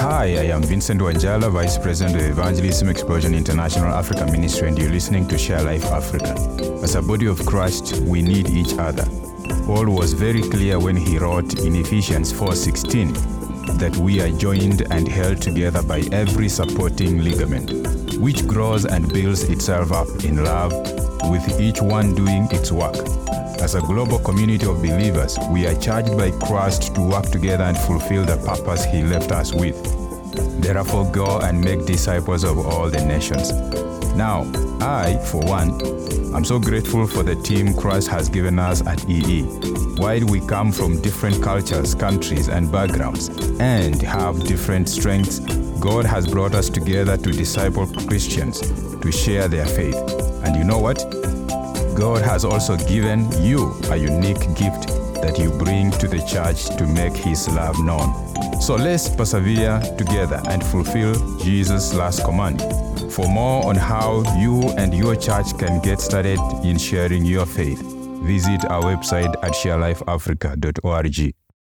Hi, I am Vincent Wanjala, Vice President of Evangelism Explosion International Africa Ministry, and you're listening to Share Life Africa. As a body of Christ, we need each other. Paul was very clear when he wrote in Ephesians 4:16 that we are joined and held together by every supporting ligament, which grows and builds itself up in love, with each one doing its work. As a global community of believers, we are charged by Christ to work together and fulfill the purpose He left us with. Therefore, go and make disciples of all the nations. Now, I, for one, am so grateful for the team Christ has given us at EE. While we come from different cultures, countries, and backgrounds, and have different strengths, God has brought us together to disciple Christians to share their faith. And you know what? God has also given you a unique gift that you bring to the church to make His love known. So let's persevere together and fulfill Jesus' last command. For more on how you and your church can get started in sharing your faith, visit our website at sharelifeafrica.org.